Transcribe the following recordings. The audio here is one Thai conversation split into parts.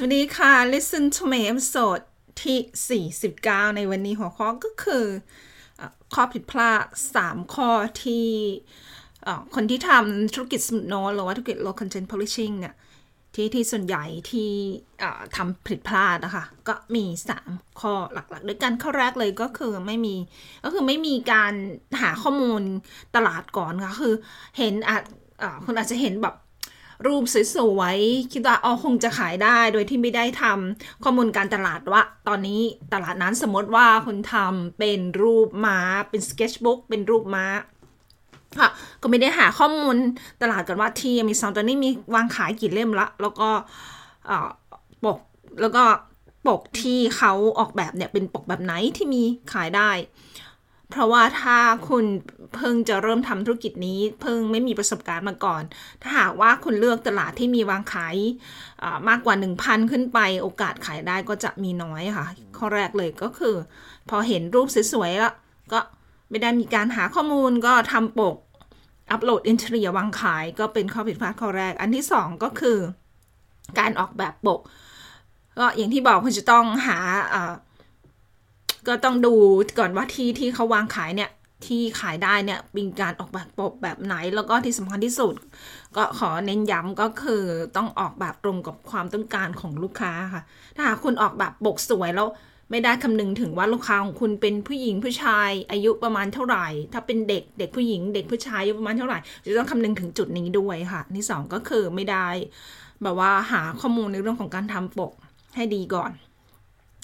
สวัสดีค่ะ Listen to me episode ที่ 49 ในวันนี้หัวข้อก็คืออข้อผิดพลาด 3 ข้อที่คนที่ทำธุรกิจสมุดโน้ตหรือว่าธุรกิจ low content publishing เนี่ยที่ที่ส่วนใหญ่ที่ทำผิดพลาดนะคะ ก็มี 3 ข้อหลักๆ ด้วยกันข้อแรกเลยก็คือไม่มี ก็คือไม่มีการหาข้อมูลตลาดก่อนค่ะ คือเห็นอาจคุณอาจจะเห็นแบบ รูปสวยๆคิดว่าอ๋อคงจะขายได้โดยที่ไม่ได้ทำข้อมูลการตลาดว่า ตอนนี้ตลาดนั้นสมมติว่าคุณทำเป็นรูปม้า เป็น sketchbook เป็นรูปม้าค่ะก็ไม่ได้หาข้อมูลตลาดกันว่าที่มีซองตอนนี้มีวางขายกี่เล่มละ แล้วก็ปกแล้วก็ปกที่เขาออกแบบเนี่ยเป็นปกแบบไหนที่มีขายได้ เพราะว่าถ้าคุณเพิ่งจะเริ่มทำธุรกิจนี้ เพิ่งไม่มีประสบการณ์มาก่อน ถ้าหากว่าคุณเลือกตลาดที่มีวางขายมากกว่า 1,000 ขึ้นไปโอกาสขายได้ก็จะมีน้อยค่ะ ข้อแรกเลยก็คือ พอเห็นรูปสวยๆแล้ว ก็ไม่ได้มีการหาข้อมูลก็ทำปกอัปโหลดอินเทอร์วางขายก็เป็นข้อผิดพลาดข้อแรก อันที่สองก็คือ การออกแบบปก ก็อย่างที่บอกคุณจะต้องหา ก็ต้องดูก่อนว่าที่ที่เขาวางขายเนี่ยที่ขายได้เนี่ยมีการออกแบบปกแบบไหน แล้วก็ที่สำคัญที่สุด ก็ขอเน้นย้ำก็คือต้องออกแบบตรงกับความต้องการของลูกค้าค่ะ ถ้าหากคุณออกแบบปกสวยแล้วไม่ได้คำนึงถึงว่าลูกค้าของคุณเป็นผู้หญิงผู้ชายอายุประมาณเท่าไหร่ ถ้าเป็นเด็กเด็กผู้หญิง เด็กผู้ชายอายุประมาณเท่าไหร่จะต้องคำนึงถึงจุดนี้ด้วยค่ะที่สองก็คือไม่ได้แบบว่าหาข้อมูลในเรื่องของการทำปกให้ดีก่อน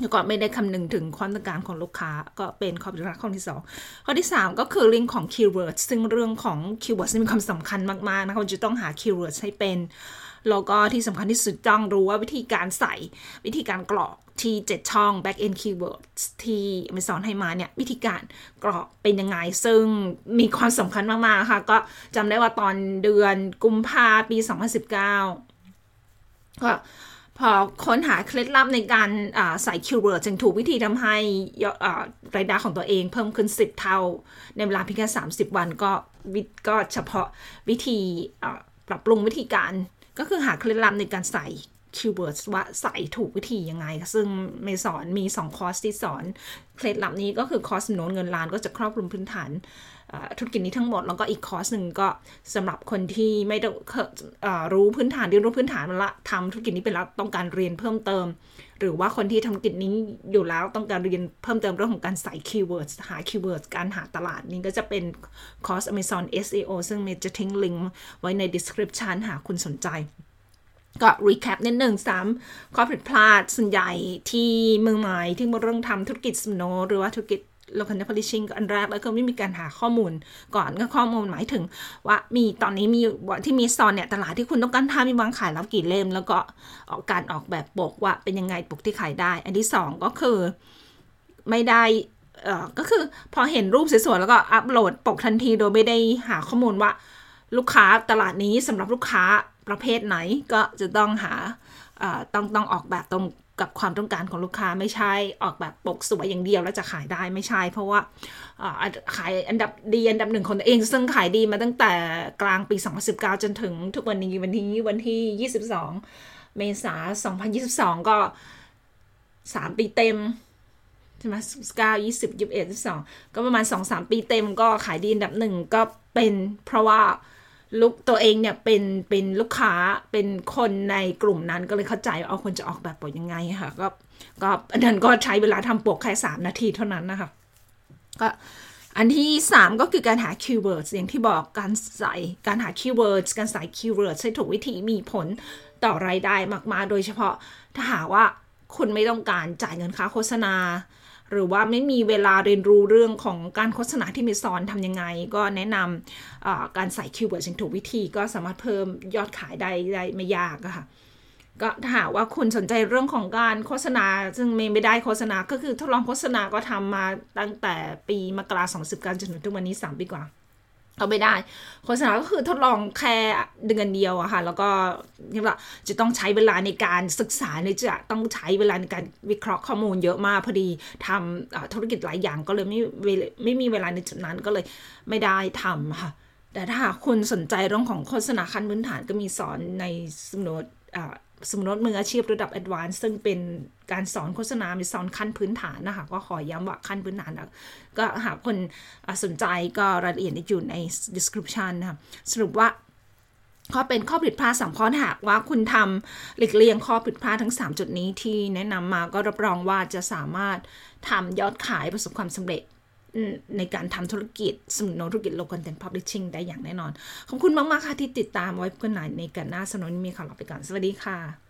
แล้วก็ไม่ได้คำนึงถึงความต้องการของลูกค้าก็เป็นข้อผิดพลาดข้อที่ 2 ข้อที่ 3 ก็คือเรื่องของ keyword ซึ่งเรื่องของ keyword มีความสำคัญมาก ๆ นะคะจะต้องหา keyword ให้เป็นแล้วก็ที่สำคัญที่สุดต้องรู้ว่าวิธีการใส่วิธีการกรอกที่ 7 ช่อง back end keywords ที่เมสอนให้มาเนี่ย วิธีการกรอกเป็นยังไง ซึ่งมีความสำคัญมาก ๆ ค่ะ ก็จำได้ว่าตอนเดือนกุมภาปี 2019 ก็ พอค้นหาเคล็ดลับในการใส่ keyword จึงถูกวิธีทำให้รายได้ของตัวเองเพิ่มขึ้น 10 เท่า ในเวลาเพียงแค่30 วันก็ก็เฉพาะวิธีปรับปรุงวิธีการก็คือหาเคล็ดลับในการใส่ keyword ว่าใส่ถูกวิธียังไง ซึ่งเมสอนมี 2 คอร์สที่สอน เคล็ดลับนี้ก็คือคอร์สโน้ตเงินล้านก็จะครอบคลุมพื้นฐานธุรกิจนี้ทั้งหมด แล้วก็อีกคอร์สหนึ่งก็สำหรับคนที่ไม่ได้รู้พื้นฐานเรียนรู้พื้นฐานมาละทำธุรกิจนี้ไปแล้วต้องการเรียนเพิ่มเติม หรือว่าคนที่ทำธุรกิจนี้อยู่แล้วต้องการเรียนเพิ่มเติมเรื่องของการใส่ keyword หา keyword การหาตลาดนี้ก็จะเป็นคอร์ส Amazon SEO ซึ่งเมจะทิ้งลิงก์ไว้ใน description หากคุณสนใจ ก็ recap นิดหนึ่งสามข้อผิดพลาดส่วนใหญ่ที่มือใหม่ที่มาเริ่มทำธุรกิจสมุดโน้หรือว่าธุรกิจ local publishing อันแรกแล้วก็ไม่มีการหาข้อมูลก่อนก็ข้อมูลหมายถึง ว่ามีตอนนี้มีที่มีซอนเนี่ยตลาดที่คุณต้องการทำมีวางขายแล้วกี่เล่ม แล้วก็ออกการออกแบบปกว่าเป็นยังไงปกที่ขายได้ อันที่สองก็คือไม่ได้เอ่อก็คือพอเห็นรูปสวยๆแล้วก็อัปโหลดปกทันทีโดยไม่ได้หาข้อมูลว่าลูกค้าตลาดนี้สำหรับลูกค้า ประเภทไหนก็จะต้องหาต้องต้องออกแบบตรงกับความต้องการของลูกค้าไม่ใช่ออกแบบปกสวยอย่างเดียวแล้วจะขายได้ไม่ใช่ เพราะว่าขายอันดับดีอันดับหนึ่งของตัวเอง ซึ่งขายดีมาตั้งแต่กลางปี 2019 จนถึงทุกวันนี้วันที่วันที่ 22 เมษา2022 ก็ 3 ปีเต็มใช่ไหมเก้ายี่สิบยี่สิบเอ็ดยี่สิบสองก็ประมาณสองสามปีเต็มก็ขายดีอันดับหนึ่งก็เป็นเพราะว่า ลูกตัวเองเนี่ยเป็นเป็นลูกค้าเป็นคนในกลุ่มนั้นก็เลยเข้าใจว่าเอาคนจะออกแบบปกยังไงค่ะก็ก็อันนั้นก็ใช้เวลาทำปกแค่สามนาทีเท่านั้นนะคะก็อันที่ 3 ก็คือการหา keyword อย่างที่บอกการใส่การหา keyword การใส่ keyword ให้ถูกวิธีมีผลต่อรายได้มาก ๆ โดยเฉพาะถ้าหากว่าคุณไม่ต้องการจ่ายเงินค่าโฆษณา หรือว่าไม่มีเวลาเรียนรู้เรื่องของการโฆษณาที่เมสอนทำยังไง ก็แนะนำการใส่ keyword อย่างถูกวิธีก็สามารถเพิ่มยอดขายได้ได้ไม่ยากค่ะก็ถ้าหากว่าคุณสนใจเรื่องของการโฆษณา ซึ่งไม่ได้โฆษณาก็คือทดลองโฆษณาก็ทำมาตั้งแต่ปีมกราสองสิบการจนถึงทุกวันนี้สามปีกว่า เอาไม่ได้โฆษณาก็คือทดลองแค่เดือนเดียวอะค่ะ แล้วก็นี่แหละจะต้องใช้เวลาในการศึกษาในจะต้องใช้เวลาในการวิเคราะห์ข้อมูลเยอะมากพอดีทำธุรกิจหลายอย่างก็เลยไม่ไม่มีเวลาในจุดนั้นก็เลยไม่ได้ทำค่ะ แต่ถ้าคุณสนใจเรื่องของโฆษณาขั้นพื้นฐานก็มีสอนในสมุด สมมติมืออาชีพระดับ advanced ซึ่งเป็นการสอนโฆษณาหรือสอนขั้นพื้นฐานนะคะ ก็ขอย้ำว่าขั้นพื้นฐานนะก็หากคนสนใจก็รายละเอียดอยู่ใน description นะคะสรุปว่าข้อเป็นข้อผิดพลาดสามข้อหากว่าคุณทำหลีกเลี่ยงข้อผิดพลาดทั้ง 3 จุดนี้ที่แนะนำมาก็รับรองว่าจะสามารถทำยอดขายประสบความสำเร็จ ในการทำธุรกิจสมุนธุรกิจ low content publishing ได้อย่างแน่นอน ขอบคุณมาก ๆ ค่ะที่ติดตามไว้กันหน่ในกันหน้าสนุนมีข่าวเราไปก่อน สวัสดีค่ะ